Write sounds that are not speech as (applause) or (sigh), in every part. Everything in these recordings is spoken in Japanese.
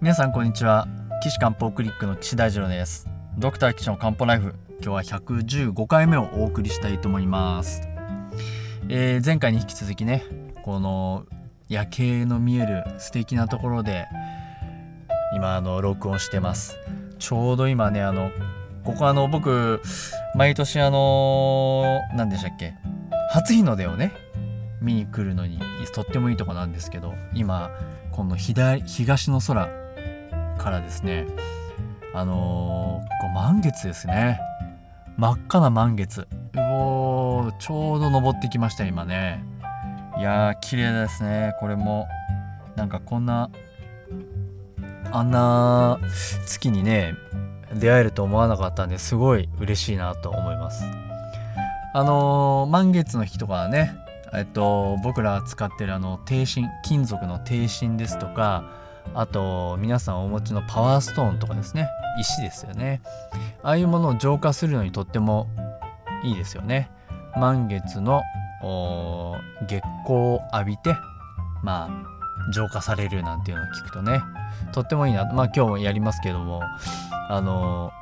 皆さんこんにちは。岸漢方クリックの岸大二郎です。ドクター岸の漢方ライフ。今日は115回目をお送りしたいと思います、えー前回に引き続きねこの夜景の見える素敵なところで今あの録音してます。ちょうど今ねあのここあの僕毎年あの何でしたっけ？初日の出をね見に来るのにとってもいいとこなんですけど今この左東の空からですねあのーこう満月ですね。真っ赤な満月。うおーちょうど登ってきました今ね。いやー綺麗ですね。これもなんかこんなあんな月にね出会えると思わなかったんですごい嬉しいなと思います。あのー満月の日とかはねえっと僕ら使ってるあの低芯金属の低芯ですとかあと皆さんお持ちのパワーストーンとかですね。石ですよね。ああいうものを浄化するのにとってもいいですよね。満月の月光を浴びてまあ浄化されるなんていうのを聞くとね。とってもいいな。まあ今日もやりますけどもあのー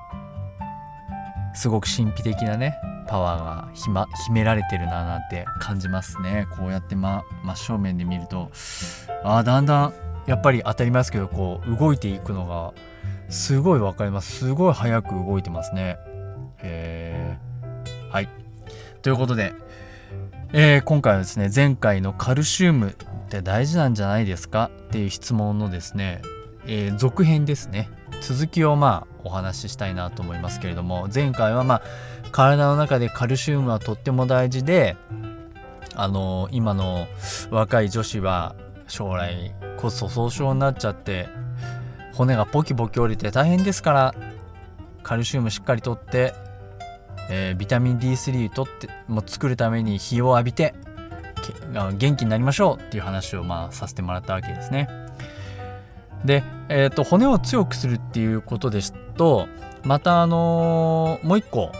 すごく神秘的なねパワーがひ、ま、秘められてるななんて感じますね。こうやって、ま、真正面で見るとあーだんだんやっぱり当たりますけどこう動いていくのがすごいわかります。すごい早く動いてますね。へーはい。ということで、えー今回はですね前回のカルシウムって大事なんじゃないですかっていう質問のですね、えー続編ですね。続きをまあお話ししたいなと思いますけれども前回はまあ体の中でカルシウムはとっても大事であの今の若い女子は将来骨粗鬆症になっちゃって骨がポキポキ折れて大変ですからカルシウムしっかりとって、えービタミン D3 取っても作るために日を浴びて元気になりましょうっていう話をまあさせてもらったわけですね。で、えー、と骨を強くするっていうことですとまたあのーもう一個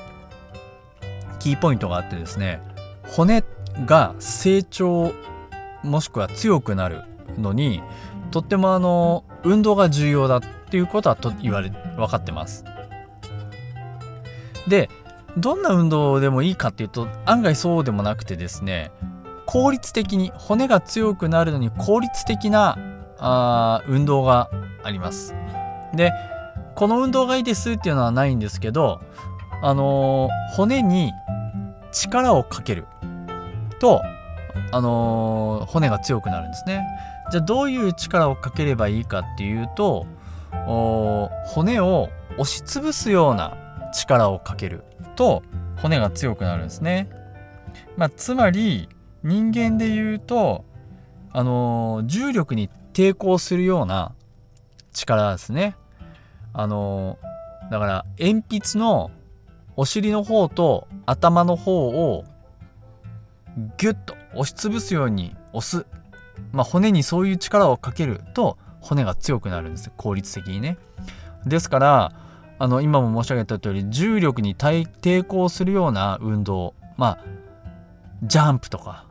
キーポイントがあってですね骨が成長もしくは強くなるのにとってもあの運動が重要だっていうことはと言われ分かってます。でどんな運動でもいいかっていうと案外そうでもなくてですね効率的に骨が強くなるのに効率的なあ運動があります。でこの運動がいいですっていうのはないんですけどあのー骨に力をかけるとあのー骨が強くなるんですね。じゃあどういう力をかければいいかっていうと骨を押しつぶすような力をかけると骨が強くなるんですね。まあ、つまり人間で言うと、あのー重力に抵抗するような力ですね。あのーだから鉛筆のお尻の方と頭の方をギュッと押しつぶすように押す、まあ、骨にそういう力をかけると骨が強くなるんです効率的にね。ですからあの今も申し上げた通り重力に対抵抗するような運動まあジャンプとか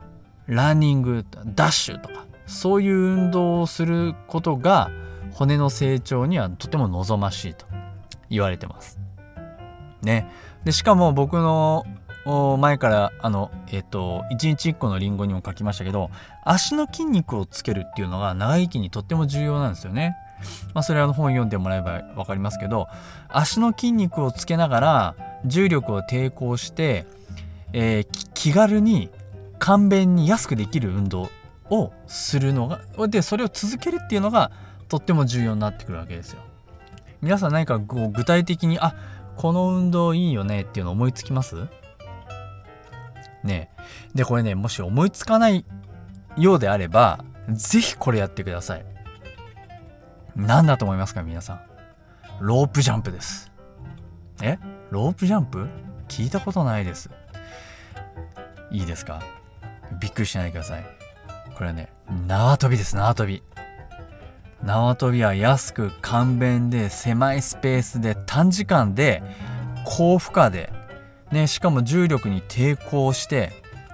ランニングダッシュとかそういう運動をすることが骨の成長にはとても望ましいと言われてます。ね。でしかも僕の前からあのえっ、と1日1個のリンゴにも書きましたけど足の筋肉をつけるっていうのが長生きにとっても重要なんですよね。まあ、それは本読んでもらえば分かりますけど足の筋肉をつけながら重力を抵抗して、えー気軽に簡便に安くできる運動をするのがでそれを続けるっていうのがとっても重要になってくるわけですよ。皆さん何かこう具体的にあこの運動いいよねっていうの思いつきます？ね。でこれねもし思いつかないようであれば是非これやってください。何だと思いますか皆さん。ロープジャンプです。え？ロープジャンプ？聞いたことないです。いいですか？びっくりしないでください。これはね縄跳びです縄跳び。縄跳びは安く簡便で狭いスペースで短時間で高負荷でねしかも重力に抵抗して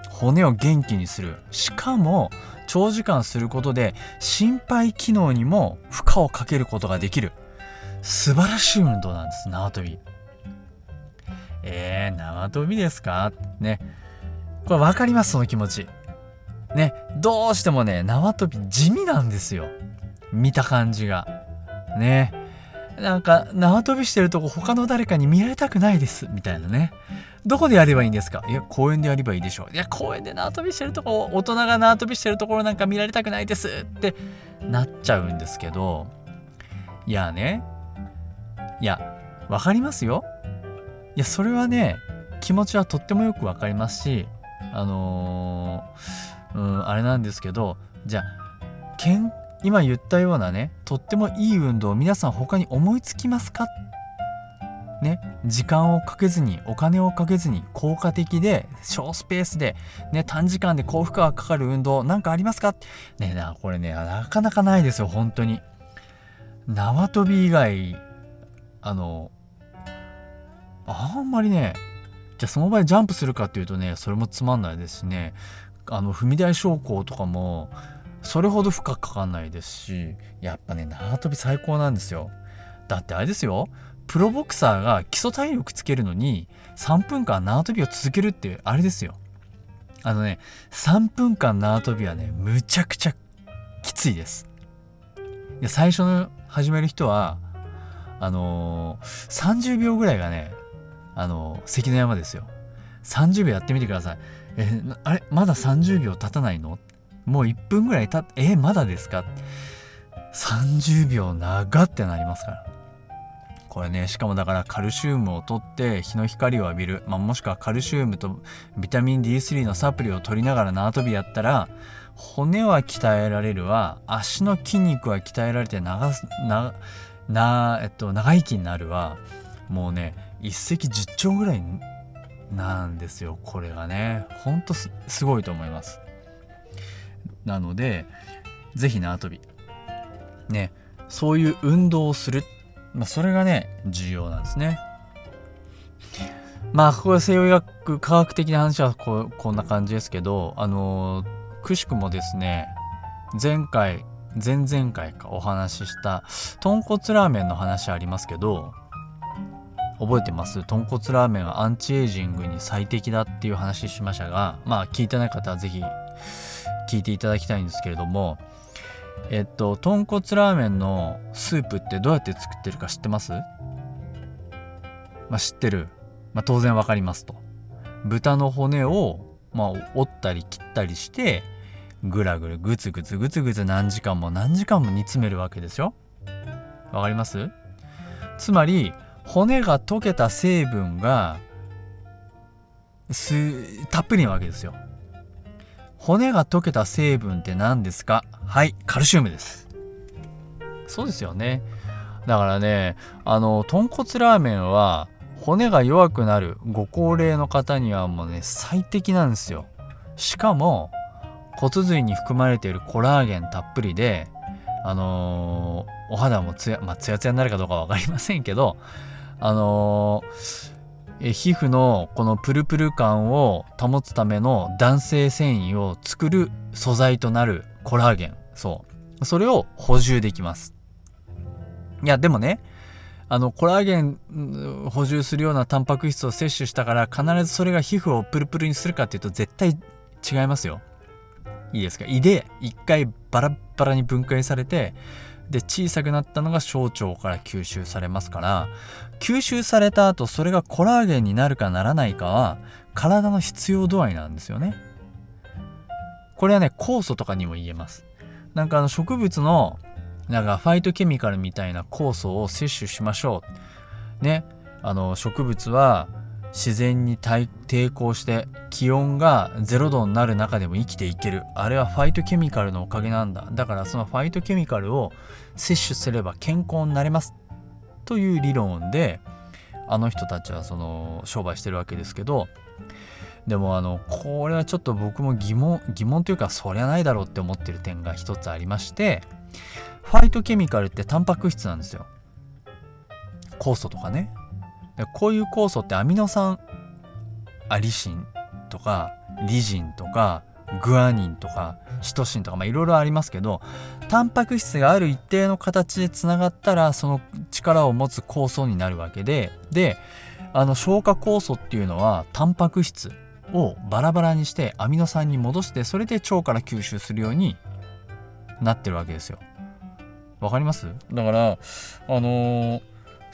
骨を元気にする。しかも長時間することで心肺機能にも負荷をかけることができる。素晴らしい運動なんです縄跳び。えー、縄跳びですか？ね。これ分かります？その気持ち。ね。どうしてもね縄跳び地味なんですよ。見た感じが。ね。なんか縄跳びしてるとこ他の誰かに見られたくないですみたいなね。どこでやればいいんですか？いや公園でやればいいでしょう。いや公園で縄跳びしてるとこ大人が縄跳びしてるところなんか見られたくないですってなっちゃうんですけど。いやね。いや分かりますよ。いやそれはね気持ちはとってもよく分かりますしあのー、うんあれなんですけどじゃあけん今言ったようなねとってもいい運動皆さん他に思いつきますか？ね、時間をかけずにお金をかけずに効果的で小スペースで、ね、短時間で高負荷がかかる運動なんかありますか？ねなこれねなかなかないですよ本当に。縄跳び以外あのあんまりねじゃあその場合ジャンプするかっていうとねそれもつまんないですしね。あの踏み台昇降とかもそれほど負荷かかんないですしやっぱね縄跳び最高なんですよ。だってあれですよ。プロボクサーが基礎体力つけるのに3分間縄跳びを続けるってあれですよ。あのね3分間縄跳びはねむちゃくちゃきついです。いや最初の始める人はあのー、30秒ぐらいがねあのー、関の山ですよ。30秒やってみてください。えあれまだ30秒経たないの？もう1分ぐらい経ってえまだですか？30秒長ってなりますから。これねしかもだからカルシウムを取って日の光を浴びる、まあ、もしくはカルシウムとビタミン D3 のサプリを取りながら縄跳びやったら骨は鍛えられるわ。足の筋肉は鍛えられて長なな、えっと、長生きになるわ。もうね一石十鳥ぐらいなんですよこれがね。ほんとすごいと思います。なので是非縄跳び。ねそういう運動をする、まあ、それがね重要なんですね。まあこれ西洋医学科学的な話はここんな感じですけどあのくしくもですね前回前々回かお話しした豚骨ラーメンの話ありますけど覚えてます？豚骨ラーメンはアンチエイジングに最適だっていう話しましたがまあ聞いてない方は是非聞いていただきたいんですけれどもえっと豚骨ラーメンのスープってどうやって作ってるか知ってます？まあ知ってる、まあ、当然分かりますと。豚の骨を、まあ、折ったり切ったりしてぐらぐらぐつぐつぐつぐつ何時間も何時間も煮詰めるわけですよ。わかります？つまり骨が溶けた成分がすたっぷりなわけですよ。骨が溶けた成分って何ですか？はいカルシウムです。そうですよね。だからねあの豚骨ラーメンは骨が弱くなるご高齢の方にはもうね最適なんですよ。しかも骨髄に含まれているコラーゲンたっぷりであのー、お肌もつや、まあ、つやつやになるかどうか分かりませんけどあのーえ皮膚のこのプルプル感を保つための弾性繊維を作る素材となるコラーゲン。そう。それを補充できます。いやでもねあのコラーゲン補充するようなタンパク質を摂取したから必ずそれが皮膚をプルプルにするかっていうと絶対違いますよ。いいですか？胃で一回バラバラに分解されてで小さくなったのが小腸から吸収されますから吸収された後それがコラーゲンになるかならないかは体の必要度合いなんですよね。これはね酵素とかにも言えます。なんかあの植物のなんかファイトケミカルみたいな酵素を摂取しましょう。ね。あの植物は自然に抵抗して気温が0度になる中でも生きていける。あれはファイトケミカルのおかげなんだ。だからそのファイトケミカルを摂取すれば健康になれますという理論であの人たちはその商売してるわけですけどでもあのこれはちょっと僕も疑問疑問というかそりゃないだろうって思ってる点が一つありましてファイトケミカルってタンパク質なんですよ。酵素とかね。こういう酵素ってアミノ酸アリシンとかリジンとかグアニンとかシトシンとかいろいろありますけどタンパク質がある一定の形でつながったらその力を持つ酵素になるわけでであの消化酵素っていうのはタンパク質をバラバラにしてアミノ酸に戻してそれで腸から吸収するようになってるわけですよ。わかります？だからあのー、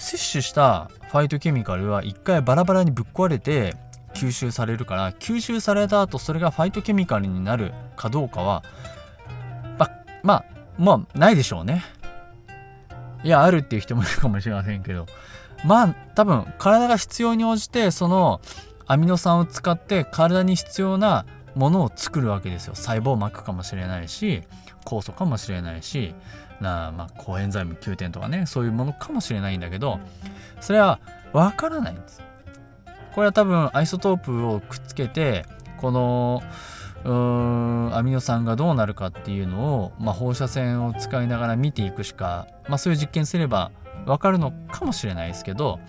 摂取したファイトケミカルは一回バラバラにぶっ壊れて吸収されるから吸収された後それがファイトケミカルになるかどうかはままあまあないでしょうね。いやあるっていう人もいるかもしれませんけど。まあ多分体が必要に応じてそのアミノ酸を使って体に必要なものを作るわけですよ。細胞膜かもしれないし酵素かもしれないし。なまあコエンザイム9点とかねそういうものかもしれないんだけどそれは分からないんです。これは多分アイソトープをくっつけてこのうーんアミノ酸がどうなるかっていうのを、まあ、放射線を使いながら見ていくしか、まあ、そういう実験すれば分かるのかもしれないですけど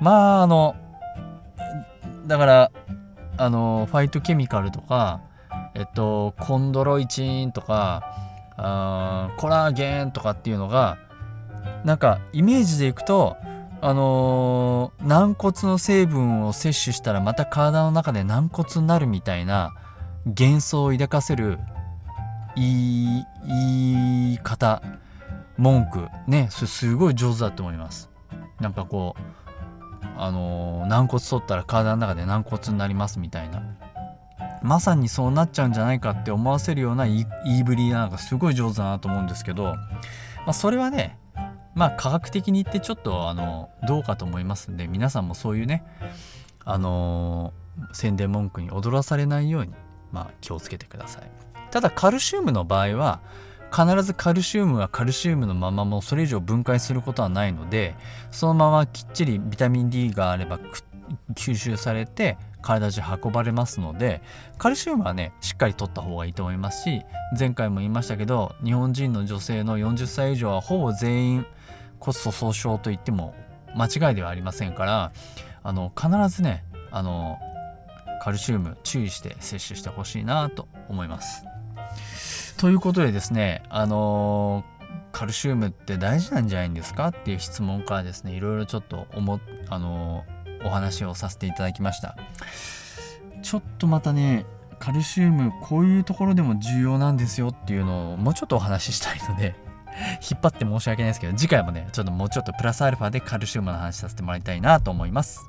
まああのだからあのファイトケミカルとかえっとコンドロイチンとかあコラーゲンとかっていうのがなんかイメージでいくとあのー、軟骨の成分を摂取したらまた体の中で軟骨になるみたいな幻想を抱かせる言いい方文句ねそれすごい上手だと思います。なんかこうあのー、軟骨取ったら体の中で軟骨になりますみたいな。まさにそうなっちゃうんじゃないかって思わせるような言いぶりなんかすごい上手だなと思うんですけど、まあ、それはねまあ科学的に言ってちょっとあのどうかと思いますんで皆さんもそういうねあのー、宣伝文句に踊らされないようにまあ気をつけてください。ただカルシウムの場合は必ずカルシウムはカルシウムのままもそれ以上分解することはないのでそのままきっちりビタミン D があれば吸収されて体中運ばれますのでカルシウムはねしっかりとった方がいいと思いますし前回も言いましたけど日本人の女性の40歳以上はほぼ全員骨粗鬆症と言っても間違いではありませんからあの必ずねあのカルシウム注意して摂取してほしいなと思います。ということでですねあのカルシウムって大事なんじゃないんですかっていう質問からですねいろいろちょっと思っあのお話をさせていただきました。ちょっとまたねカルシウムこういうところでも重要なんですよっていうのをもうちょっとお話ししたいので (laughs) 引っ張って申し訳ないですけど次回もねちょっともうちょっとプラスアルファでカルシウムの話させてもらいたいなと思います。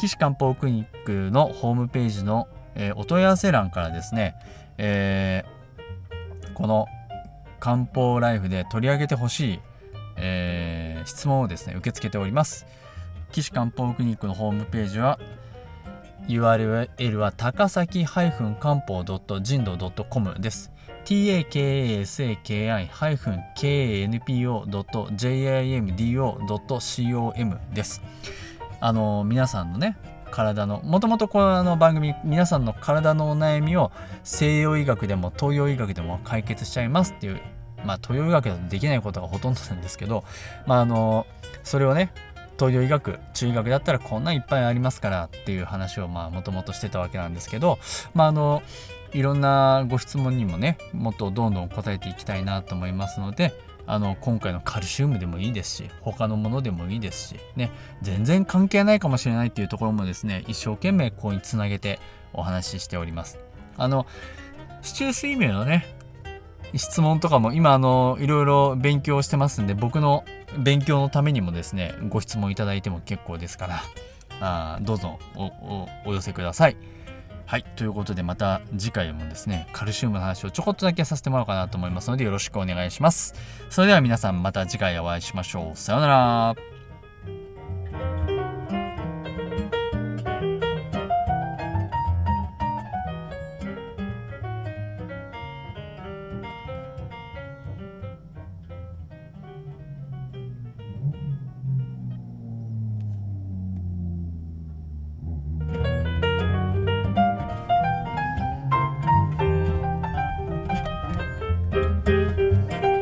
岸漢方クリニックのホームページの、えー、お問い合わせ欄からですね、えー、この漢方ライフで取り上げてほしい、えー、質問をですね受け付けております。岸漢方クリニックのホームページは URL は高崎漢方人道 .com です。takasaki-knpo.jimdo.com です。あの皆さんのね体のもともとこの番組皆さんの体のお悩みを西洋医学でも東洋医学でも解決しちゃいますっていうまあ東洋医学だとできないことがほとんどなんですけどまああのそれをね東洋医学中医学だったらこんないっぱいありますからっていう話をまあもともとしてたわけなんですけどまああのいろんなご質問にもねもっとどんどん答えていきたいなと思いますのであの今回のカルシウムでもいいですし他のものでもいいですしね全然関係ないかもしれないっていうところもですね一生懸命ここにつなげてお話ししております。あの市中水明のね質問とかも今あのいろいろ勉強してますんで僕の勉強のためにもですねご質問いただいても結構ですからあどうぞお寄せください。はい。ということで、また次回もですね、カルシウムの話をちょこっとだけさせてもらおうかなと思いますので、よろしくお願いします。それでは皆さん、また次回お会いしましょう。さようなら。